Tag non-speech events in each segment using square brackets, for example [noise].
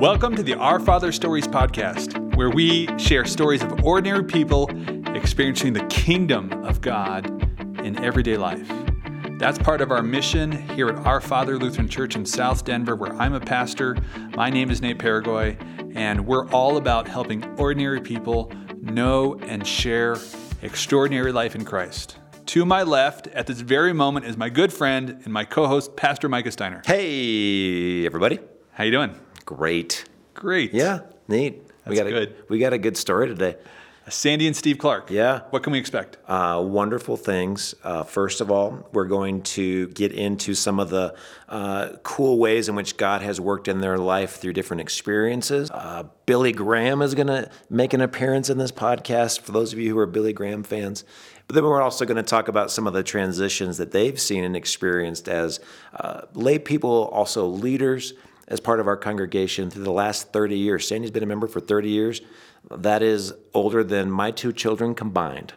Welcome to the Our Father Stories podcast, where we share stories of ordinary people experiencing the kingdom of God in everyday life. That's part of our mission here at Our Father Lutheran Church in South Denver, where I'm a pastor. My name is Nate Paraguay, and we're all about helping ordinary people know and share extraordinary life in Christ. To my left, at this very moment, is my good friend and my co-host, Pastor Micah Steiner. Hey, everybody. How you doing? Great. Great. Yeah, neat. we That's got a, good. We got a good story today. Sandy and Steve Clark. Yeah. What can we expect? Uh, wonderful things. Uh, first of all, we're going to get into some of the uh, cool ways in which God has worked in their life through different experiences. Uh, Billy Graham is going to make an appearance in this podcast for those of you who are Billy Graham fans. But then we're also going to talk about some of the transitions that they've seen and experienced as uh, lay people, also leaders, as part of our congregation through the last 30 years. Sandy's been a member for 30 years. That is older than my two children combined.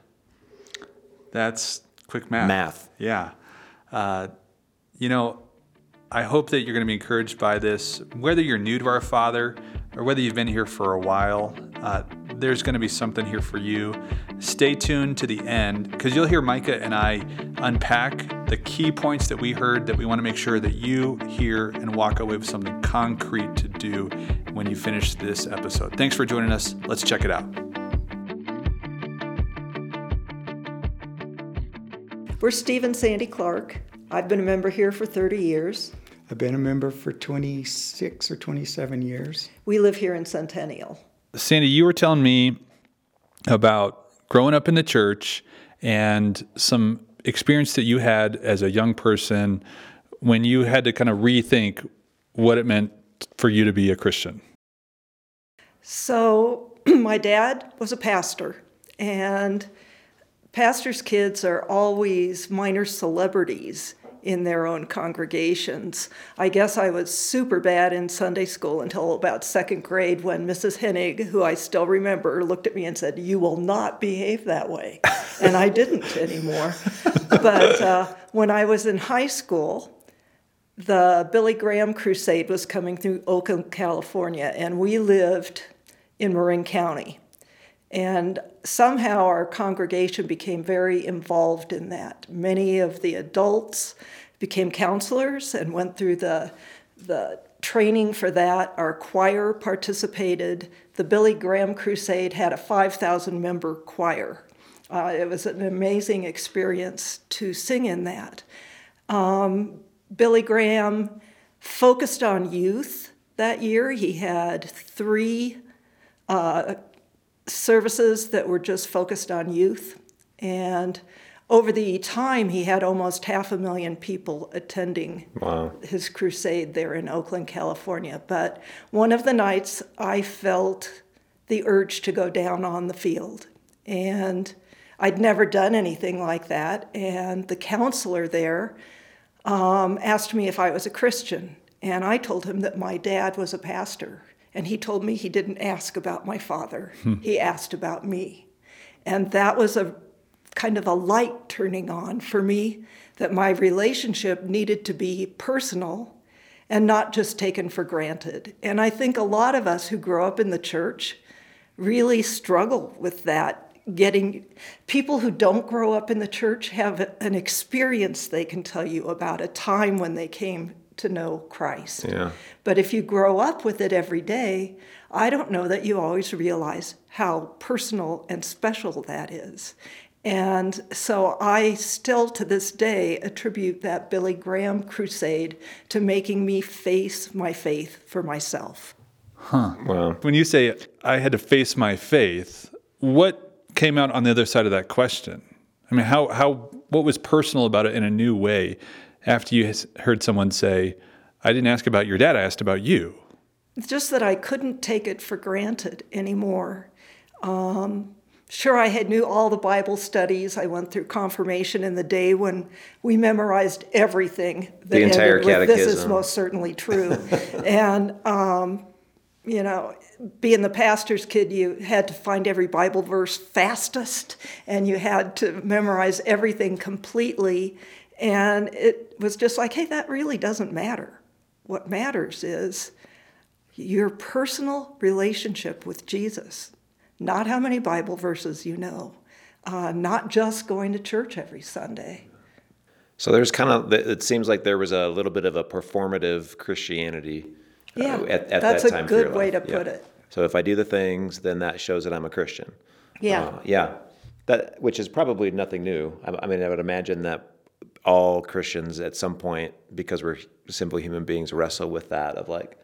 That's quick math. Math. Yeah. Uh, you know, I hope that you're going to be encouraged by this. Whether you're new to our Father or whether you've been here for a while, uh, there's going to be something here for you. Stay tuned to the end because you'll hear Micah and I unpack the key points that we heard that we want to make sure that you hear and walk away with something concrete to do when you finish this episode. Thanks for joining us. Let's check it out. We're Steve and Sandy Clark. I've been a member here for 30 years. I've been a member for 26 or 27 years. We live here in Centennial. Sandy, you were telling me about growing up in the church and some experience that you had as a young person when you had to kind of rethink what it meant for you to be a Christian. So, [clears throat] my dad was a pastor, and pastors' kids are always minor celebrities in their own congregations. I guess I was super bad in Sunday school until about second grade when Mrs. Hennig, who I still remember, looked at me and said, You will not behave that way. [laughs] and I didn't anymore. but uh, when I was in high school, the Billy Graham Crusade was coming through Oakland, California, and we lived in Marin County. And somehow our congregation became very involved in that. Many of the adults became counselors and went through the, the training for that. Our choir participated. The Billy Graham Crusade had a 5,000 member choir. Uh, it was an amazing experience to sing in that. Um, Billy Graham focused on youth that year. He had three uh, services that were just focused on youth. And over the time, he had almost half a million people attending Wow. his crusade there in Oakland, California. But one of the nights, I felt the urge to go down on the field. And I'd never done anything like that. And the counselor there um, asked me if I was a Christian. And I told him that my dad was a pastor. And he told me he didn't ask about my father, hmm. he asked about me. And that was a kind of a light turning on for me that my relationship needed to be personal and not just taken for granted. And I think a lot of us who grow up in the church really struggle with that. Getting people who don't grow up in the church have an experience they can tell you about a time when they came to know Christ. Yeah. But if you grow up with it every day, I don't know that you always realize how personal and special that is. And so I still to this day attribute that Billy Graham crusade to making me face my faith for myself. Huh. Wow. When you say I had to face my faith, what came out on the other side of that question? I mean, how, how what was personal about it in a new way after you heard someone say, I didn't ask about your dad, I asked about you? It's just that I couldn't take it for granted anymore. Um, sure, I had knew all the Bible studies. I went through confirmation in the day when we memorized everything. That The entire ended with, This is most certainly true. [laughs] and um, you know, being the pastor's kid, you had to find every Bible verse fastest, and you had to memorize everything completely. And it was just like, hey, that really doesn't matter. What matters is your personal relationship with Jesus, not how many Bible verses you know, uh, not just going to church every Sunday. So there's kind of, it seems like there was a little bit of a performative Christianity uh, Yeah, at, at that's that a time. for good your way life. to put it. So if I do the things, then that shows that I'm a Christian. Yeah. Uh, yeah. That, which is probably nothing new. I, I mean, I would imagine that all Christians at some point, because we're simply human beings, wrestle with that of like,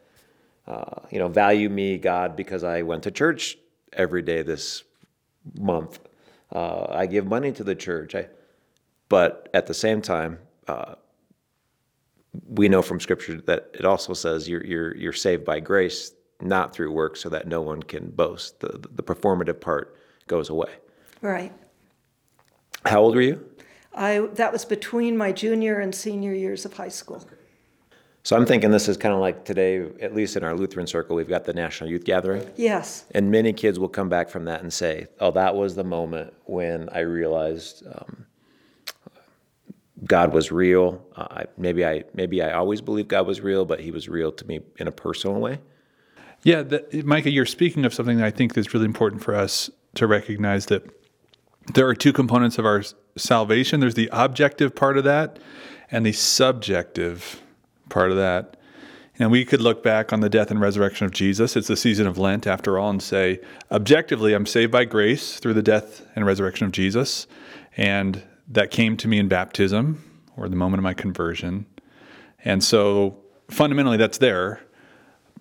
uh, you know, value me, God, because I went to church every day this month. Uh, I give money to the church. I, but at the same time, uh, we know from Scripture that it also says you're you're you're saved by grace, not through works, so that no one can boast. The the performative part goes away. Right. How old were you? I, that was between my junior and senior years of high school. So I'm thinking this is kind of like today, at least in our Lutheran circle, we've got the National Youth Gathering. Yes. And many kids will come back from that and say, "Oh, that was the moment when I realized um, God was real. Uh, I, maybe I maybe I always believed God was real, but He was real to me in a personal way." Yeah, that, Micah, you're speaking of something that I think is really important for us to recognize that there are two components of our salvation. There's the objective part of that and the subjective part of that. And we could look back on the death and resurrection of Jesus. It's the season of Lent, after all, and say, objectively, I'm saved by grace through the death and resurrection of Jesus. And that came to me in baptism or the moment of my conversion. And so fundamentally, that's there.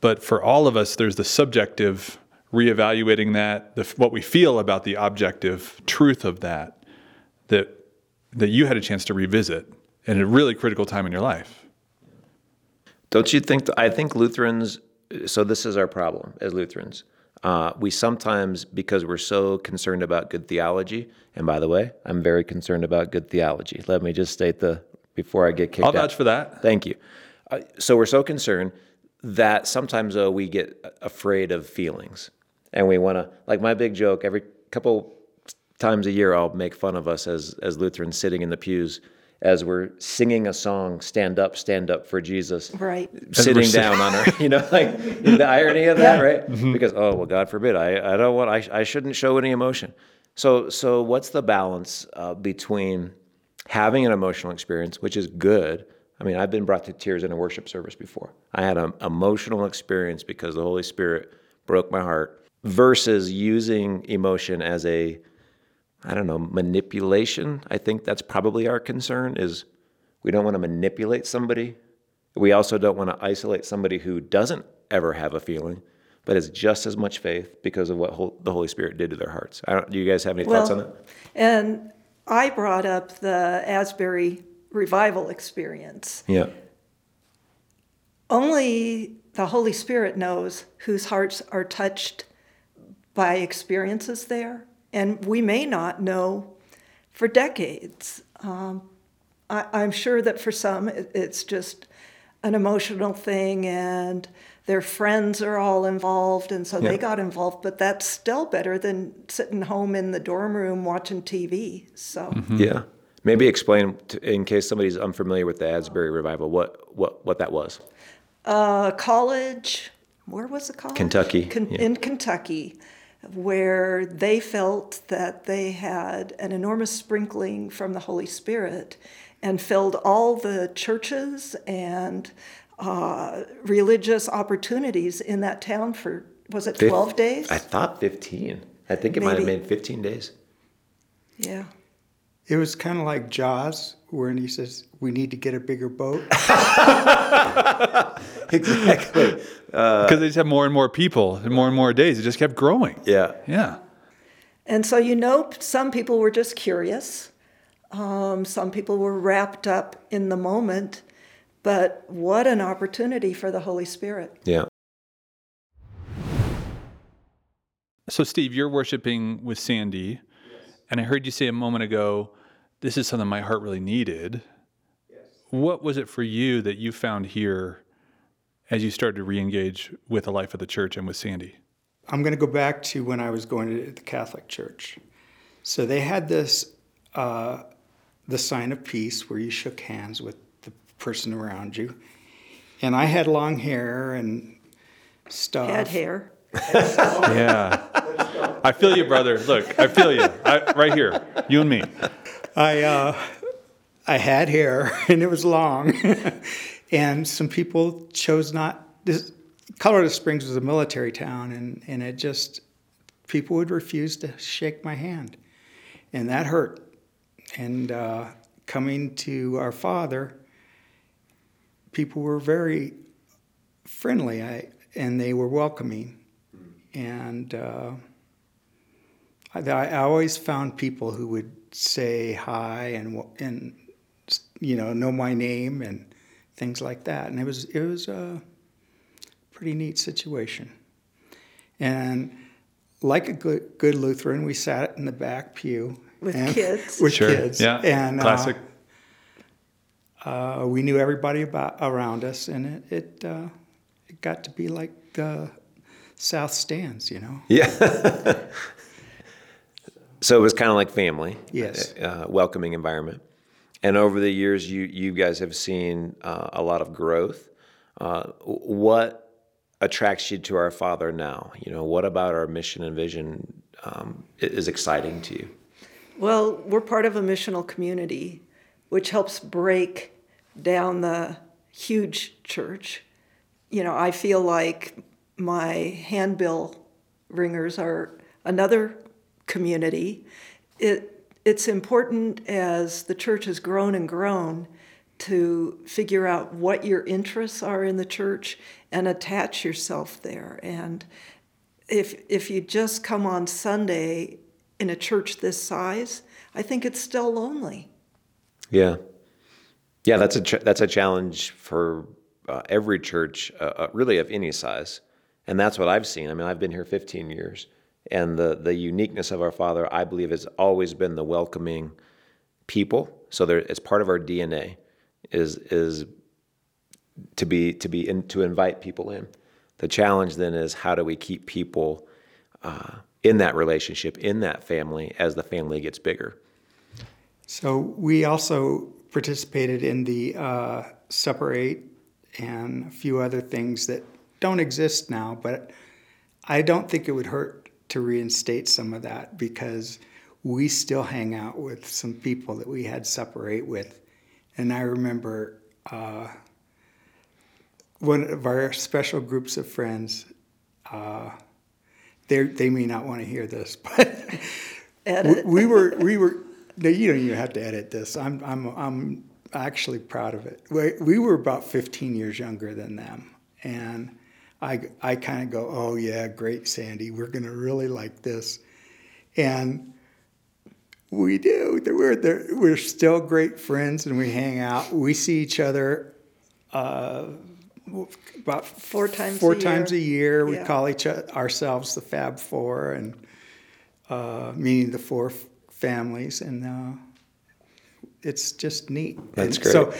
But for all of us, there's the subjective reevaluating that, the, what we feel about the objective truth of that, that that you had a chance to revisit at a really critical time in your life. Don't you think? I think Lutherans. So this is our problem as Lutherans. Uh, we sometimes, because we're so concerned about good theology, and by the way, I'm very concerned about good theology. Let me just state the before I get kicked out. I'll out. vouch for that. Thank you. Uh, so we're so concerned that sometimes though we get afraid of feelings, and we want to. Like my big joke, every couple times a year, I'll make fun of us as as Lutherans sitting in the pews as we're singing a song, "Stand up, stand up for Jesus." Right. Sitting down on her, [laughs] you know, like the irony of that, right? Because oh well, God forbid, I I don't want, I I shouldn't show any emotion. So so what's the balance uh, between having an emotional experience, which is good. I mean, I've been brought to tears in a worship service before. I had an emotional experience because the Holy Spirit broke my heart, versus using emotion as a, I don't know, manipulation. I think that's probably our concern is we don't want to manipulate somebody. We also don't want to isolate somebody who doesn't ever have a feeling, but has just as much faith because of what the Holy Spirit did to their hearts. I don't, do you guys have any thoughts on that? And I brought up the Asbury revival experience. Yeah. Only the Holy Spirit knows whose hearts are touched by experiences there, and we may not know for decades. Um, I, I'm sure that for some it, it's just an emotional thing, and their friends are all involved, and so Yeah. they got involved. But that's still better than sitting home in the dorm room watching TV. So. Yeah. Maybe explain, to, in case somebody's unfamiliar with the Asbury revival, what, what, what that was. uh, college. Where was the college? Kentucky, Ken- yeah. In Kentucky, where they felt that they had an enormous sprinkling from the Holy Spirit and filled all the churches and uh, religious opportunities in that town for, was it Fif- 12 days? I thought 15. I think it might have been 15 days. yeah. It was kind of like Jaws, when he says, "We need to get a bigger boat." [laughs] [laughs] Exactly. Because they just have more and more people and more and more days. It just kept growing. yeah. Yeah. And so, you know, some people were just curious. Um, some people were wrapped up in the moment. But what an opportunity for the Holy Spirit. Yeah. So, Steve, you're worshiping with Sandy, and I heard you say a moment ago, this is something my heart really needed. Yes. What was it for you that you found here as you started to re-engage with the life of the church and with Sandy? I'm going to go back to when I was going to the Catholic Church. So they had this, uh, the sign of peace, where you shook hands with the person around you. And I had long hair, and stuff. Had hair. [laughs] Yeah. I feel you, brother. Look, I feel you. I, right here, you and me. I uh, I had hair [laughs] and it was long, [laughs] and some people chose not. This, Colorado Springs was a military town, and and it just people would refuse to shake my hand, and that hurt. And uh, coming to our father, people were very friendly, I, and they were welcoming, and. Uh, I, I always found people who would say hi and and you know know my name and things like that, and it was it was a pretty neat situation. And like a good, good Lutheran, we sat in the back pew With and- kids. [laughs] With Sure. kids, Yeah. and uh, Classic. uh, we knew everybody about around us, and it it, uh, it got to be like uh, South Stands, you know. Yeah. [laughs] so it was kind of like family. Yes. Uh, welcoming environment. And over the years, you you guys have seen uh, a lot of growth. Uh, what attracts you to our Father now? You know, what about our mission and vision um, is exciting to you? Well, we're part of a missional community, which helps break down the huge church. You know, I feel like my handbell ringers are another community. It it's important as the church has grown and grown to figure out what your interests are in the church and attach yourself there. And if if you just come on Sunday in a church this size, I think it's still lonely. Yeah, yeah, that's a ch- that's a challenge for uh, every church, uh, uh, really of any size, and that's what I've seen. I mean, I've been here 15 years, and the the uniqueness of our Father, I believe, has always been the welcoming people. So there, it's part of our DNA, is is to be to be in, to invite people in. The challenge then is how do we keep people uh, in that relationship, in that family, as the family gets bigger. So we also participated in the uh, Eight and a few other things that don't exist now, but I don't think it would hurt to reinstate some of that because we still hang out with some people that we had Supper Eight with. And I remember uh, one of our special groups of friends, uh, they they may not want to hear this, [laughs] but we, we were we were no, you don't even have to edit this. I'm I'm I'm actually proud of it. We, we were about 15 years younger than them, and I I kind of go, oh yeah, great, Sandy. We're gonna really like this, and we do. We're we're still great friends, and we hang out. We see each other. Uh, about Four times four a times year. a year. We Yeah. call each o- ourselves the Fab Four, and uh, meaning the four f- families, and uh, it's just neat. That's And So,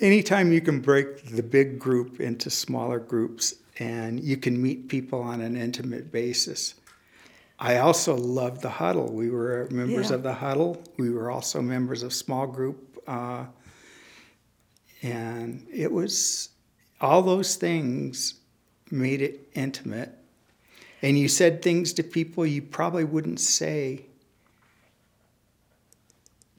anytime you can break the big group into smaller groups, and you can meet people on an intimate basis. I also love the huddle. We were members Yeah. of the huddle. We were also members of small group, uh, and it was all those things made it intimate. And you said things to people you probably wouldn't say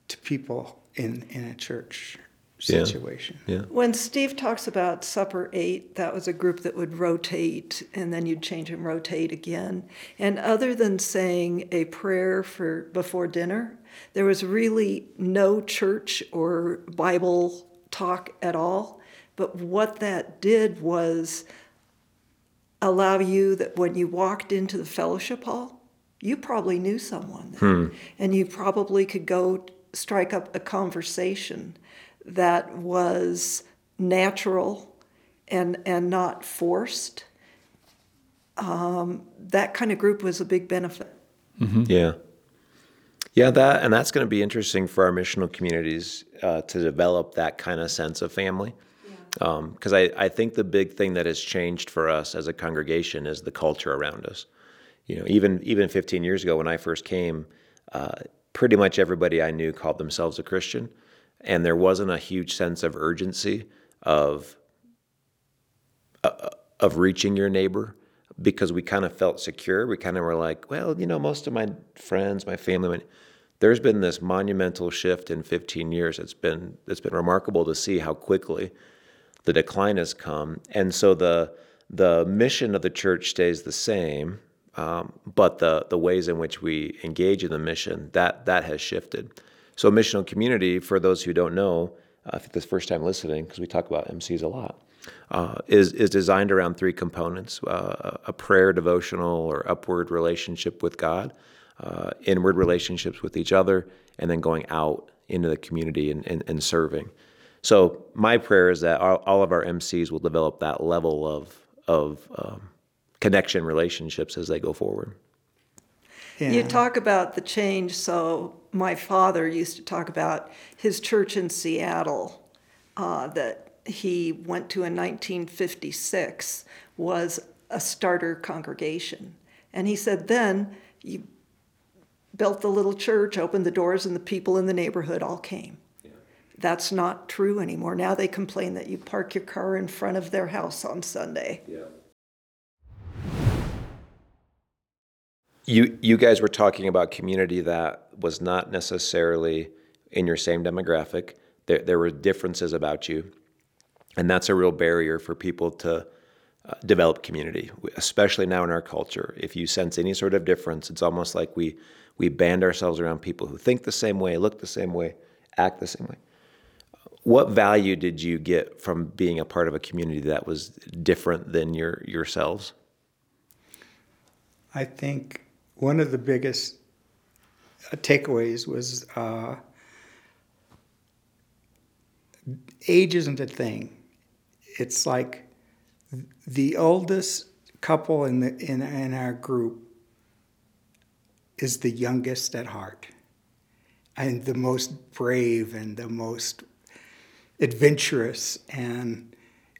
to people in, in a church. Situation. Yeah. When Steve talks about Supper Eight, that was a group that would rotate and then you'd change and rotate again. And other than saying a prayer for before dinner, there was really no church or Bible talk at all. But what that did was allow you that when you walked into the fellowship hall, you probably knew someone there. Hmm. And you probably could go strike up a conversation that was natural and, and not forced. Um, that kind of group was a big benefit. Yeah. Yeah, that and that's going to be interesting for our missional communities uh, to develop that kind of sense of family. Because I, I think the big thing that has changed for us as a congregation is the culture around us. You know, even even 15 years ago when I first came, uh, pretty much everybody I knew called themselves a Christian, and there wasn't a huge sense of urgency of uh, of reaching your neighbor. because we kind of felt secure. We kind of were like, well, you know, most of my friends, my family, went, there's been this monumental shift in 15 years. It's been it's been remarkable to see how quickly the decline has come, and so the the mission of the church stays the same, um, but the the ways in which we engage in the mission that that has shifted. So, missional community, for those who don't know, uh, if it's the first time listening, because we talk about MCs a lot, uh, is is designed around three components: uh, a prayer, devotional, or upward relationship with God, uh, inward relationships with each other, and then going out into the community and, and, and serving. So, my prayer is that all, all, of our MCs will develop that level of of um, connection relationships as they go forward. Yeah. You talk about the change. So, my father used to talk about his church in Seattle uh, that he went to in 1956 was a starter congregation. And he said then you built the little church, opened the doors, and the people in the neighborhood all came. Yeah. That's not true anymore. Now they complain that you park your car in front of their house on Sunday. Yeah. You you guys were talking about community that was not necessarily in your same demographic. There there were differences about you, and that's a real barrier for people to uh, develop community, especially now in our culture. If you sense any sort of difference, it's almost like we we band ourselves around people who think the same way, look the same way, act the same way. What value did you get from being a part of a community that was different than your yourselves? I think one of the biggest takeaways was uh, age isn't a thing. It's like the oldest couple in the in, in our group is the youngest at heart and the most brave and the most adventurous and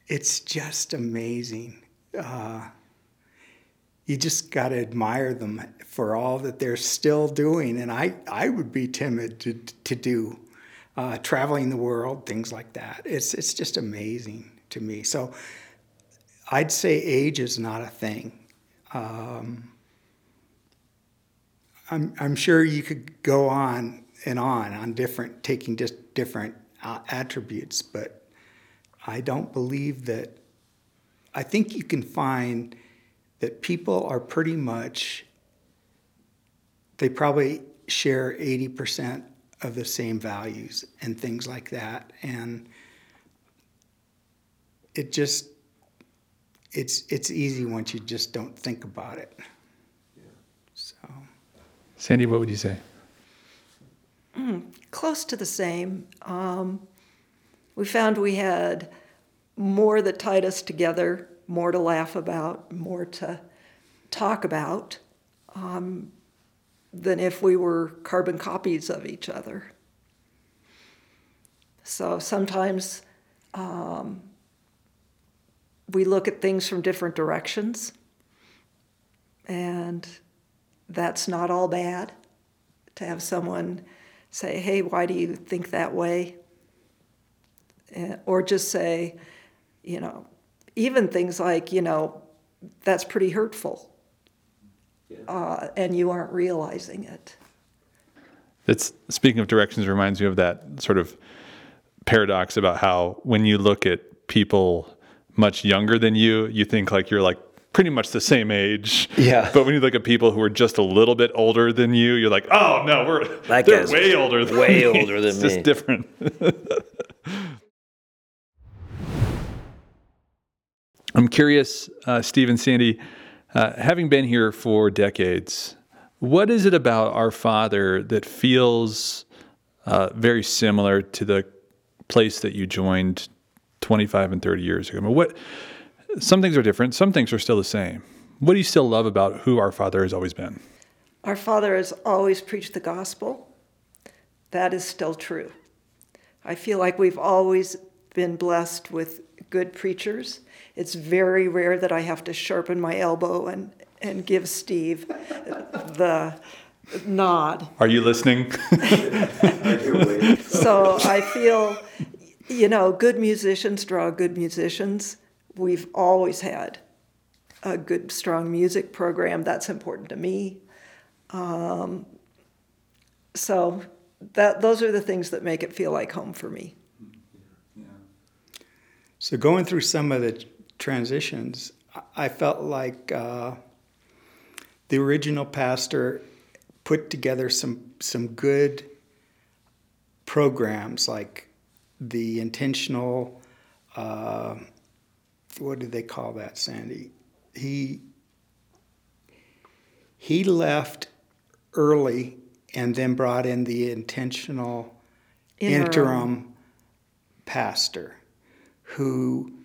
it's just amazing uh, you just got to admire them for all that they're still doing. And I, I would be timid to, to do uh, traveling the world, things like that. It's, it's just amazing to me. So I'd say age is not a thing. Um, I'm, I'm sure you could go on and on on different, taking just different uh, attributes, but I don't believe that. I think you can find that people are pretty much, they probably share 80% of the same values and things like that. And it just, it's, it's easy once you just don't think about it. So. Sandy, what would you say? Mm, close to the same. Um, we found we had more that tied us together more to laugh about, more to talk about um, than if we were carbon copies of each other. So sometimes um, we look at things from different directions, and that's not all bad to have someone say, Hey, why do you think that way? Eh, or just say, you know, even things like, you know, that's pretty hurtful. Uh, and you aren't realizing it. It's speaking of directions reminds me of that sort of paradox about how when you look at people much younger than you, you think like you're like pretty much the same age. Yeah. But when you look at people who are just a little bit older than you, you're like, oh no, we're that they're way older than way me. older than it's me. Just different. [laughs] I'm curious, uh, Steve and Sandy, uh, having been here for decades, what is it about our Father that feels uh, very similar to the place that you joined 25 and 30 years ago? I mean, what some things are different, some things are still the same. What do you still love about who our Father has always been? Our Father has always preached the gospel. That is still true. I feel like we've always been blessed with good preachers it's very rare that I have to sharpen my elbow and, and give Steve the nod. Are you listening? [laughs] so I feel, you know, good musicians draw good musicians. We've always had a good, strong music program. That's important to me. Um, so that those are the things that make it feel like home for me. So going through some of the transitions, I felt like uh, the original pastor put together some some good programs like the intentional. Uh, what do they call that, Sandy? He he left early and then brought in the intentional interim, interim pastor who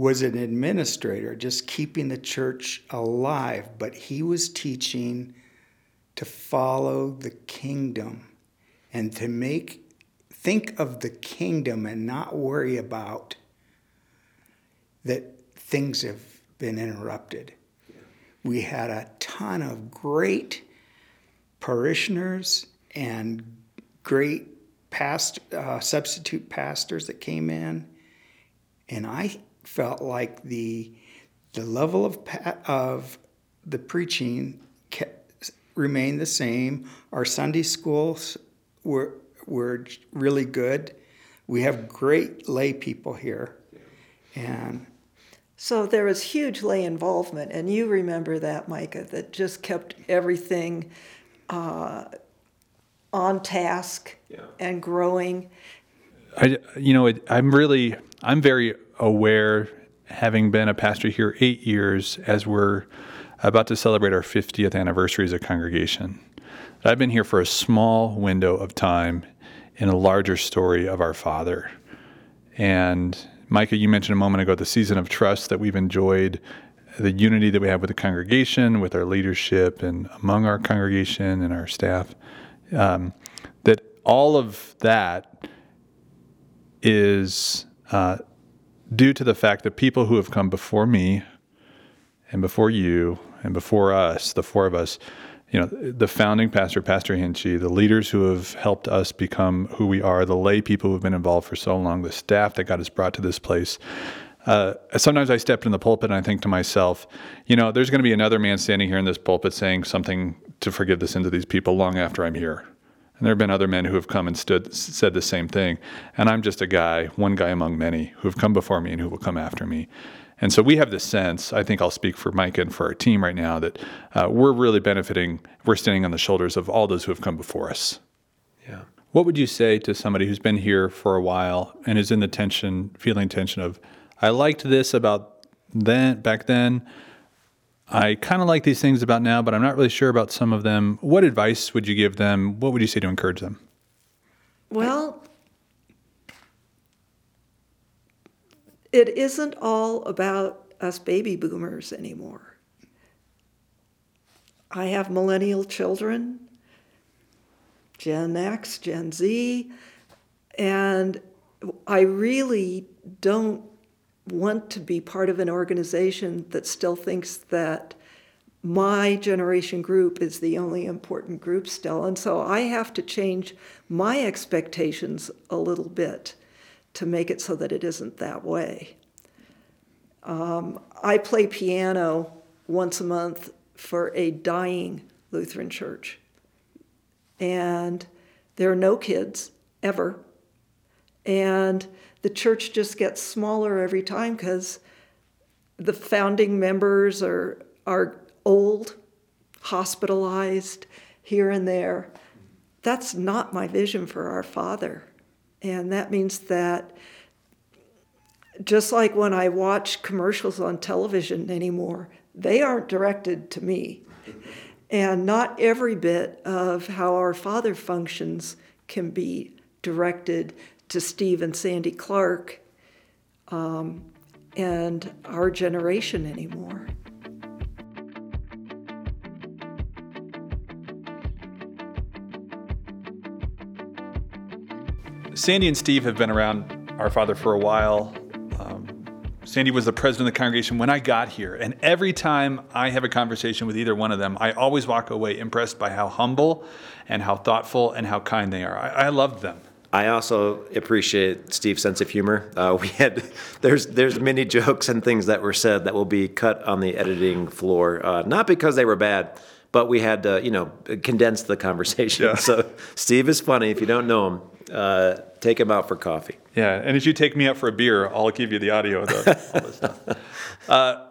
was an administrator just keeping the church alive but he was teaching to follow the kingdom and to make think of the kingdom and not worry about that things have been interrupted. We had a ton of great parishioners and great past uh, substitute pastors that came in, and I felt like the the level of of the preaching kept, remained the same. Our Sunday schools were were really good. We have great lay people here, and so there was huge lay involvement, and you remember that, Micah, that just kept everything uh, on task yeah. and growing. I, you know, it, I'm really, I'm very aware, having been a pastor here eight years, as we're about to celebrate our 50th anniversary as a congregation. I've been here for a small window of time in a larger story of our Father. And Micah, you mentioned a moment ago the season of trust that we've enjoyed the unity that we have with the congregation, with our leadership, and among our congregation and our staff, um, that all of that is uh, due to the fact that people who have come before me and before you and before us, the four of us, you know, the founding pastor, Pastor Hinchy, the leaders who have helped us become who we are, the lay people who have been involved for so long, the staff that God has brought to this place, uh, sometimes I step in the pulpit and I think to myself, you know, there's going to be another man standing here in this pulpit saying something to forgive the sins of these people long after I'm here. And there have been other men who have come and stood said the same thing. And I'm just a guy, one guy among many, who have come before me and who will come after me. And so we have this sense, I think I'll speak for Mike and for our team right now, that uh, we're really benefiting, we're standing on the shoulders of all those who have come before us. Yeah. What would you say to somebody who's been here for a while and is in the tension, feeling tension of, I liked this about then back then. I kind of like these things about now, but I'm not really sure about some of them. What advice would you give them? What would you say to encourage them? Well, it isn't all about us baby boomers anymore. I have millennial children, Gen X, Gen Z, and I really don't want to be part of an organization that still thinks that my generation group is the only important group still. And so I have to change my expectations a little bit to make it so that it isn't that way. Um, I play piano once a month for a dying Lutheran church. And there are no kids ever. And the church just gets smaller every time because the founding members are are old, hospitalized here and there. That's not my vision for our Father. And that means that just like when I watch commercials on television anymore, they aren't directed to me. And not every bit of how our Father functions can be directed to Steve and Sandy Clark um, and our generation anymore. Sandy and Steve have been around our father for a while. Um, Sandy was the president of the congregation when I got here. And every time I have a conversation with either one of them, I always walk away impressed by how humble and how thoughtful and how kind they are. I, I them. I also appreciate Steve's sense of humor. Uh, we had [laughs] there's there's many jokes and things that were said that will be cut on the editing floor, uh, not because they were bad, but we had to you know condense the conversation. Yeah. [laughs] So Steve is funny. If you don't know him, uh, take him out for coffee. Yeah, and if you take me out for a beer, I'll give you the audio of the, [laughs] all this stuff. Uh,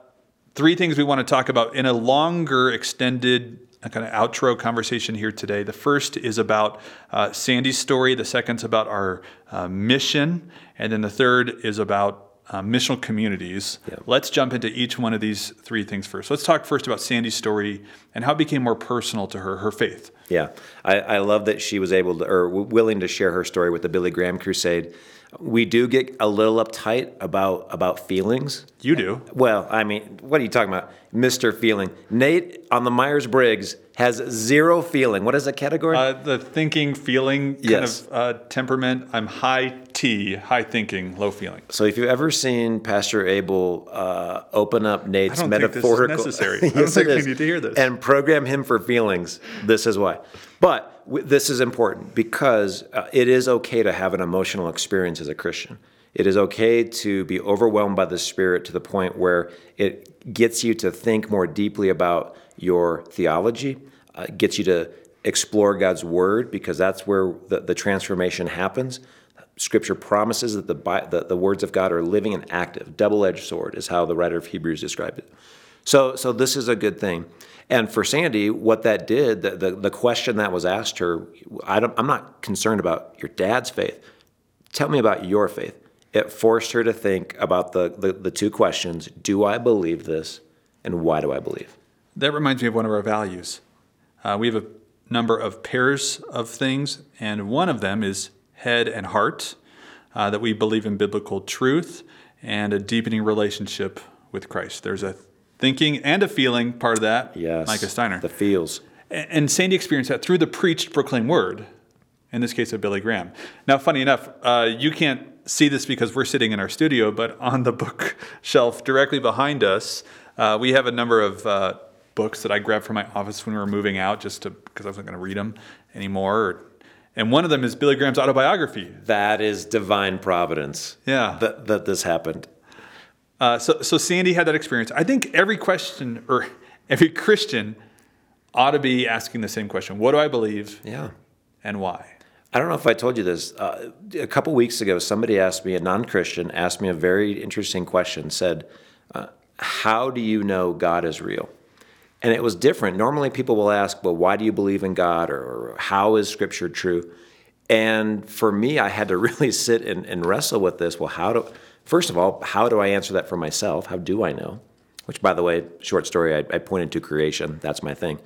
three things we want to talk about in a longer, extended uh, kind of outro conversation here today. The first is about uh, Sandy's story. The second's about our uh, mission, and then the third is about uh, missional communities. Let's jump into each one of these three things first. Let's talk first about Sandy's story and how it became more personal to her, her faith. Yeah, I, I love that she was able to or w- willing to share her story with the Billy Graham Crusade. We do get a little uptight about about feelings. You do. Well, I mean, what are you talking about, Mister Feeling? Nate on the Myers Briggs has zero feeling. What is that category? Uh, the thinking, feeling kind Yes. of uh, temperament. I'm high T, high thinking, low feeling. so, if you've ever seen Pastor Abel uh, open up Nate's I don't think this is metaphorical, necessary. [laughs] I don't Yes, think we need to hear this. and program him for feelings, this is why. But this is important because uh, it is okay to have an emotional experience as a Christian. It is okay to be overwhelmed by the Spirit to the point where it gets you to think more deeply about your theology, uh, gets you to explore God's Word because that's where the, the transformation happens. Scripture promises that the, the the words of God are living and active. Double-edged sword is how the writer of Hebrews described it. So, so this is a good thing. And for Sandy, what that did, the, the, the question that was asked her, I I'm not concerned about your dad's faith. Tell me about your faith. It forced her to think about the, the, the two questions Do I believe this? And why do I believe? That reminds me of one of our values. Uh, we have a number of pairs of things, and one of them is head and heart, uh, that we believe in biblical truth and a deepening relationship with Christ. There's a thinking and a feeling part of that, Yes. Micah Steiner. The feels. And Sandy experienced that through the preached, proclaimed word, in this case of Billy Graham. Now, funny enough, uh, you can't see this because we're sitting in our studio, but on the bookshelf [laughs] directly behind us, uh, we have a number of uh, books that I grabbed from my office when we were moving out, just to because I wasn't going to read them anymore. And one of them is Billy Graham's autobiography. That is divine providence. Yeah. That, that this happened. Uh, so, so Sandy had that experience. I think every question or [laughs] every Christian ought to be asking the same question: What do I believe, Yeah. and why? I don't know if I told you this. Uh, a couple weeks ago, somebody asked me, a non Christian, asked me a very interesting question. Said, uh, How do you know God is real? And it was different. Normally, people will ask, Well, why do you believe in God? Or, or how is Scripture true? And for me, I had to [laughs] really sit and, and wrestle with this. Well, how do, first of all, how do I answer that for myself? How do I know? Which, by the way, short story, I, I pointed to creation. That's my thing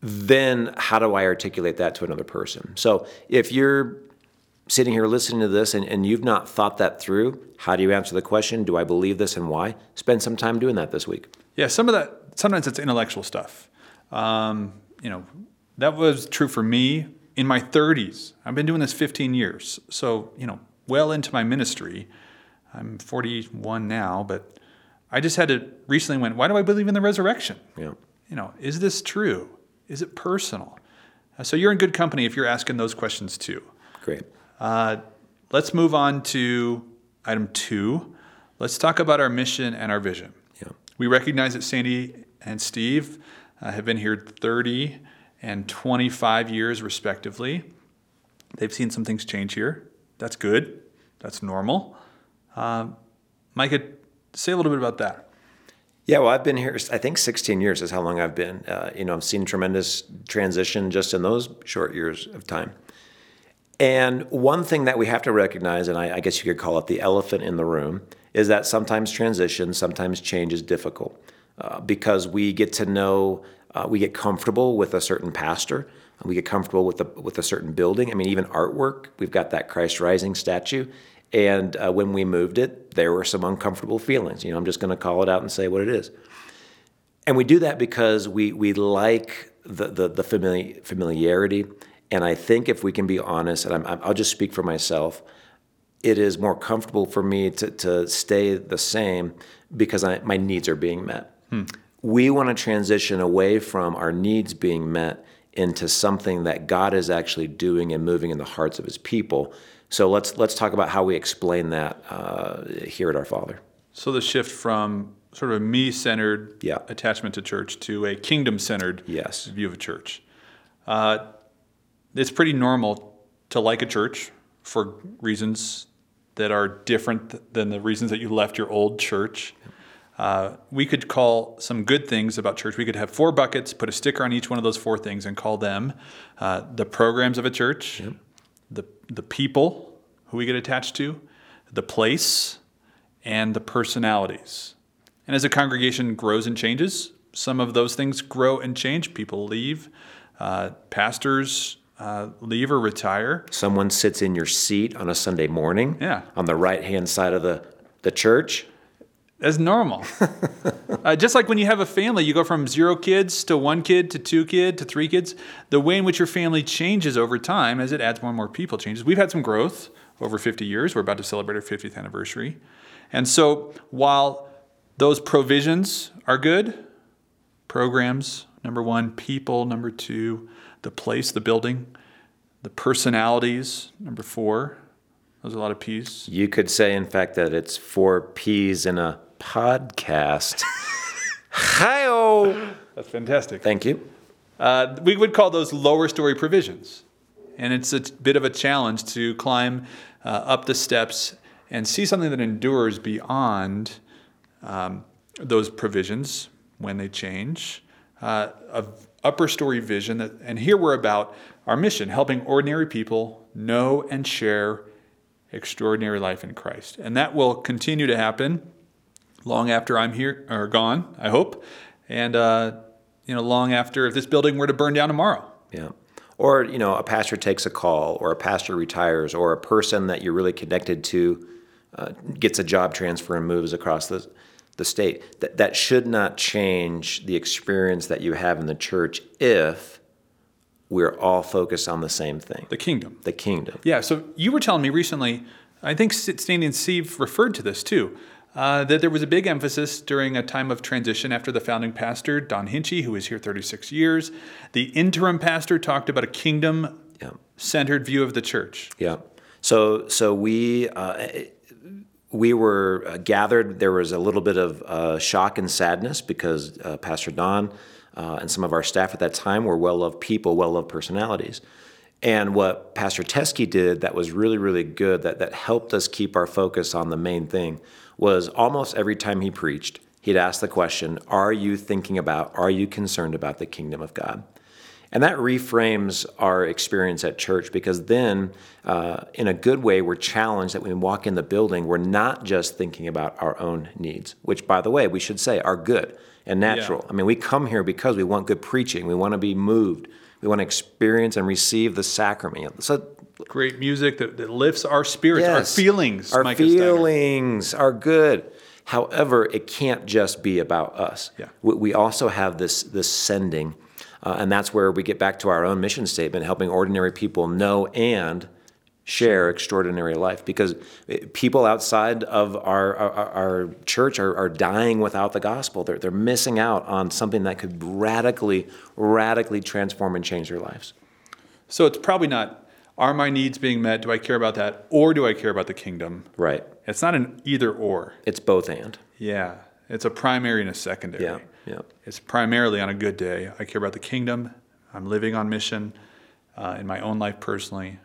then how do I articulate that to another person? So if you're sitting here listening to this and, and you've not thought that through, how do you answer the question, do I believe this and why? Spend some time doing that this week. Yeah, some of that, sometimes it's intellectual stuff. Um, you know, that was true for me in my 30s. I've been doing this 15 years. So, you know, well into my ministry. I'm 41 now, but I just had to recently went, why do I believe in the resurrection? Yeah. You know, is this true? Is it personal? Uh, so you're in good company if you're asking those questions too. Great. Uh, let's move on to item two. Let's talk about our mission and our vision. Yeah. We recognize that Sandy and Steve uh, have been here 30 and 25 years, respectively. They've seen some things change here. That's good. That's normal. Uh, Micah, say a little bit about that. Yeah, well, I've been here, I think 16 years is how long I've been. Uh, you know, I've seen tremendous transition just in those short years of time. And one thing that we have to recognize, and I, I guess you could call it the elephant in the room, is that sometimes transition, sometimes change is difficult uh, because we get to know, uh, we get comfortable with a certain pastor, we get comfortable with, the, with a certain building. I mean, even artwork, we've got that Christ Rising statue. And uh, when we moved it, there were some uncomfortable feelings. You know, I'm just going to call it out and say what it is. And we do that because we, we like the, the, the famili- familiarity. And I think if we can be honest, and I'm, I'll just speak for myself, it is more comfortable for me to, to stay the same because I, my needs are being met. We want to transition away from our needs being met into something that God is actually doing and moving in the hearts of his people So let's let's talk about how we explain that uh, here at Our Father. So the shift from sort of a me-centered Yeah. attachment to church to a kingdom-centered Yes. view of a church. Uh, it's pretty normal to like a church for reasons that are different than the reasons that you left your old church. Uh, we could call some good things about church. We could have four buckets, put a sticker on each one of those four things, and call them uh, the programs of a church, the the people who we get attached to, the place, and the personalities. And as a congregation grows and changes, some of those things grow and change. People leave, uh, pastors uh, leave or retire. Someone sits in your seat on a Sunday morning. Yeah. On the right hand side of the the church. That's normal. [laughs] uh, just like when you have a family, you go from zero kids to one kid to two kid to three kids. The way in which your family changes over time as it adds more and more people changes. We've had some growth over 50 years. We're about to celebrate our 50th anniversary. And so while those provisions are good, programs, number one, people, number two, the place, the building, the personalities, number four, those are a lot of P's. You could say, in fact, that it's four P's in a podcast. [laughs] Hi-oh! That's fantastic. Thank you. Uh, we would call those lower story provisions. And it's a bit of a challenge to climb uh, up the steps and see something that endures beyond um, those provisions when they change. Uh, a upper story vision, that, and here we're about our mission, helping ordinary people know and share extraordinary life in Christ. And that will continue to happen long after I'm here or gone, I hope. And uh, you know, long after if this building were to burn down tomorrow. Yeah. Or, you know, a pastor takes a call, or a pastor retires, or a person that you're really connected to uh, gets a job transfer and moves across the, the state. That, that should not change the experience that you have in the church if we're all focused on the same thing The kingdom. the kingdom. Yeah, so you were telling me recently, I think Stanley and Steve referred to this too, uh, that there was a big emphasis during a time of transition after the founding pastor, Don Hinchy, who was here 36 years. The interim pastor talked about a kingdom centered view of the church. Yeah. So so we uh, we were uh, gathered. There was a little bit of uh, shock and sadness because uh, Pastor Don uh, and some of our staff at that time were well loved people, well loved personalities. And what Pastor Teskey did that was really, really good, that, that helped us keep our focus on the main thing, was almost every time he preached, he'd ask the question Are you thinking about, are you concerned about the kingdom of God? And that reframes our experience at church because then, uh, in a good way, we're challenged that when we walk in the building, we're not just thinking about our own needs, which, by the way, we should say are good and natural. I mean, we come here because we want good preaching, we want to be moved, we want to experience and receive the sacrament. So, Great music that, that lifts our spirits, our feelings. our Micah Steiner. feelings are good. However, it can't just be about us. Yeah. We, we also have this this sending, uh, and that's where we get back to our own mission statement: helping ordinary people know and share extraordinary life. Because people outside of our our, our church are, are dying without the gospel. They're they're missing out on something that could radically, radically transform and change their lives. So it's probably not, are my needs being met? Do I care about that? Or do I care about the kingdom? Right. It's not an either or. It's both and. Yeah, it's a primary and a secondary. Yeah. Yeah. It's primarily on a good day. I care about the kingdom. I'm living on mission uh, in my own life personally.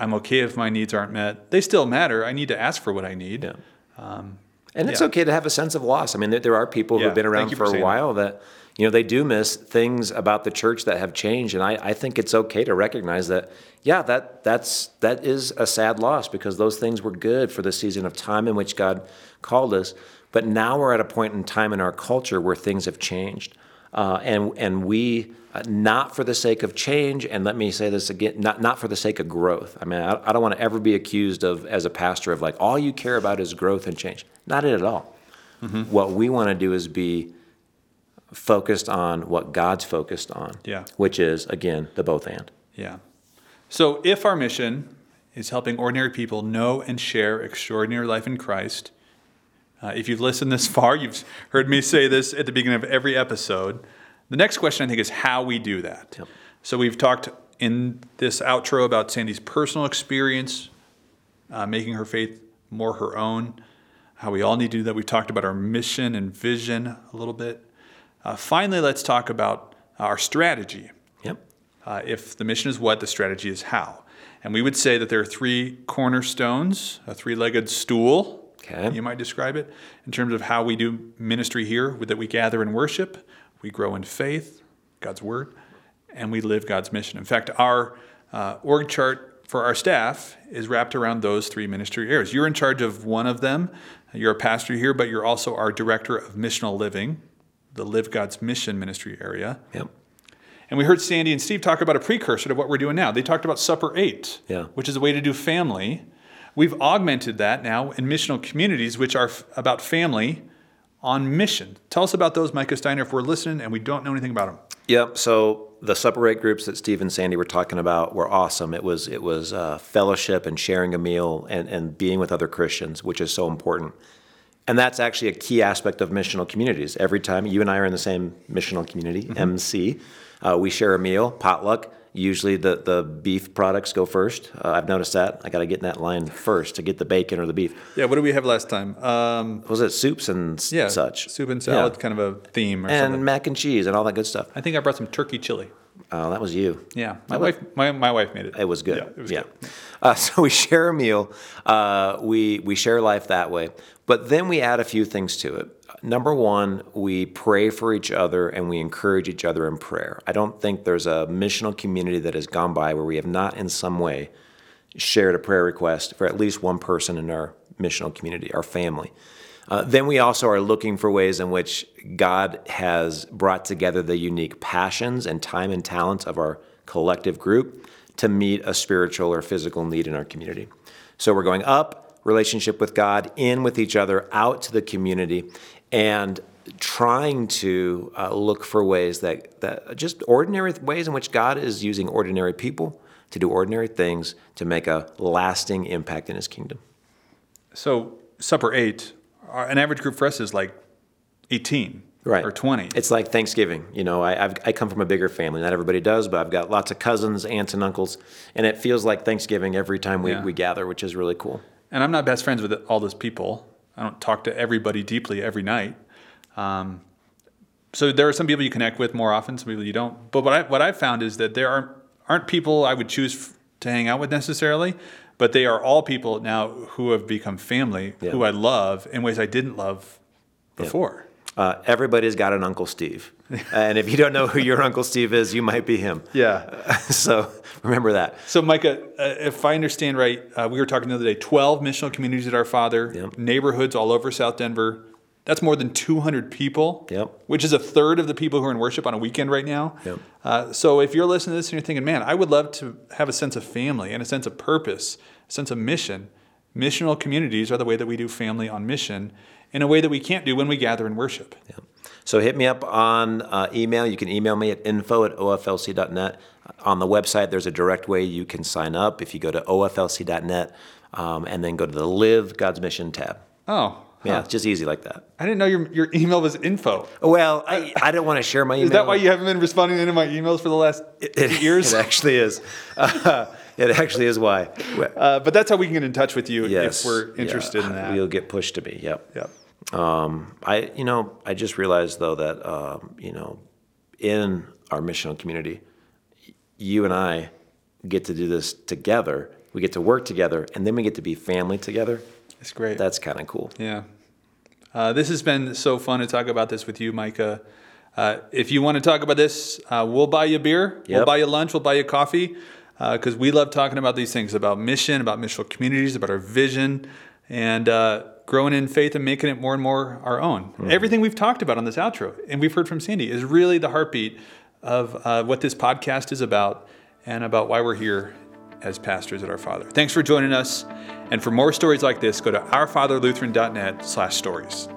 I'm okay if my needs aren't met. They still matter. I need to ask for what I need. Yeah. Um, And it's Yeah. okay to have a sense of loss. I mean, there, there are people Yeah, who've been around for, for a while that, you know, they do miss things about the church that have changed. And I, I think it's okay to recognize that, yeah, that that's that is a sad loss because those things were good for the season of time in which God called us. But now we're at a point in time in our culture where things have changed. Uh, and and we uh, not for the sake of change, and let me say this again, not not for the sake of growth. I mean, I, I don't want to ever be accused of as a pastor of like all you care about is growth and change. Not it at all. What we want to do is be focused on what God's focused on. Yeah. Which is again the both and. yeah. So if our mission is helping ordinary people know and share extraordinary life in Christ, uh, if you've listened this far, you've heard me say this at the beginning of every episode. The next question, I think, is how we do that. Yep. So we've talked in this outro about Sandy's personal experience uh, making her faith more her own, how we all need to do that. We talked about our mission and vision a little bit. Uh, finally, let's talk about our strategy. Yep. Uh, if the mission is what, the strategy is how. And we would say that there are three cornerstones, a three legged stool, Okay. you might describe it, in terms of how we do ministry here, that we gather and worship, we grow in faith, God's word, and we live God's mission. In fact, our uh, org chart for our staff is wrapped around those three ministry areas. You're in charge of one of them. You're a pastor here, but you're also our director of missional living, the Live God's Mission ministry area. Yep. And we heard Sandy and Steve talk about a precursor to what we're doing now. They talked about Supper 8, Yeah. which is a way to do family. We've augmented that now in missional communities, which are f- about family on mission. Tell us about those, Micah Steiner, if we're listening and we don't know anything about them. Yep. So the Supper 8 groups that Steve and Sandy were talking about were awesome. It was it was uh, fellowship and sharing a meal and, and being with other Christians, which is so important. And that's actually a key aspect of missional communities. Every time you and I are in the same missional community, MC, uh, we share a meal, potluck. Usually the, the beef products go first. Uh, I've noticed that. I got to get in that line first to get the bacon or the beef. Yeah, what did we have last time? Um, Was it soups and yeah, such? soup and salad, Yeah. kind of a theme or And something. mac and cheese and all that good stuff. I think I brought some turkey chili. Oh, that was you. Yeah, my wife, my, my wife made it. It was good. Yeah, it was yeah. good. [laughs] Uh, so we share a meal. Uh, we we share life that way, but then we add a few things to it. Number one, we pray for each other and we encourage each other in prayer. I don't think there's a missional community that has gone by where we have not, in some way, shared a prayer request for at least one person in our missional community, our family. Uh, then we also are looking for ways in which God has brought together the unique passions and time and talents of our collective group to meet a spiritual or physical need in our community. So we're going up, relationship with God, in with each other, out to the community, and trying to uh, look for ways that, that just ordinary ways in which God is using ordinary people to do ordinary things to make a lasting impact in his kingdom. So, Supper 8, an average group for us is like 18 right or 20. it's like thanksgiving you know I, I've, I come from a bigger family not everybody does but i've got lots of cousins aunts and uncles and it feels like thanksgiving every time we, Yeah. we gather which is really cool and I'm not best friends with all those people. I don't talk to everybody deeply every night. Um, so there are some people you connect with more often, some people you don't. But what I what I've found is that there aren't aren't people I would choose f- to hang out with necessarily, but they are all people now who have become family, Yeah. who I love in ways I didn't love before. Uh, everybody's got an uncle steve [laughs] and if you don't know who your uncle steve is you might be him Yeah. [laughs] so remember that So, Micah, uh, if I understand right, uh, we were talking the other day 12 missional communities at Our Father, Yep. neighborhoods all over South Denver. That's more than 200 people, Yep. which is a third of the people who are in worship on a weekend right now. Yep. Uh, so, if you're listening to this and you're thinking, man, I would love to have a sense of family and a sense of purpose, a sense of mission, missional communities are the way that we do family on mission in a way that we can't do when we gather and worship. Yeah. So hit me up on uh, email. You can email me at info at oflc.net. On the website, there's a direct way you can sign up if you go to oflc.net um, and then go to the Live God's Mission tab. Oh, Yeah, huh. it's just easy like that. I didn't know your, your email was info. Well, I, [laughs] I don't want to share my email. Is that why you haven't been responding to any of my emails for the last [laughs] it, eight years? It actually is. [laughs] Uh, it actually is why. Uh, but that's how we can get in touch with you yes, if we're interested yeah, in that. You'll get pushed to me. Yep. Yep. Um, I, you know, I just realized though that, um, you know, in our missional community, you and I get to do this together. We get to work together, and then we get to be family together. It's great. That's kind of cool. yeah. Uh, this has been so fun to talk about this with you, Micah. Uh, if you want to talk about this, uh, we'll buy you beer. We'll buy you lunch. We'll buy you coffee because we love talking about these things about mission, about missional communities, about our vision, and uh, growing in faith and making it more and more our own. Everything we've talked about on this outro and we've heard from Sandy is really the heartbeat of uh, what this podcast is about and about why we're here as pastors at Our Father. Thanks for joining us. And for more stories like this, go to ourfatherlutheran.net slash stories.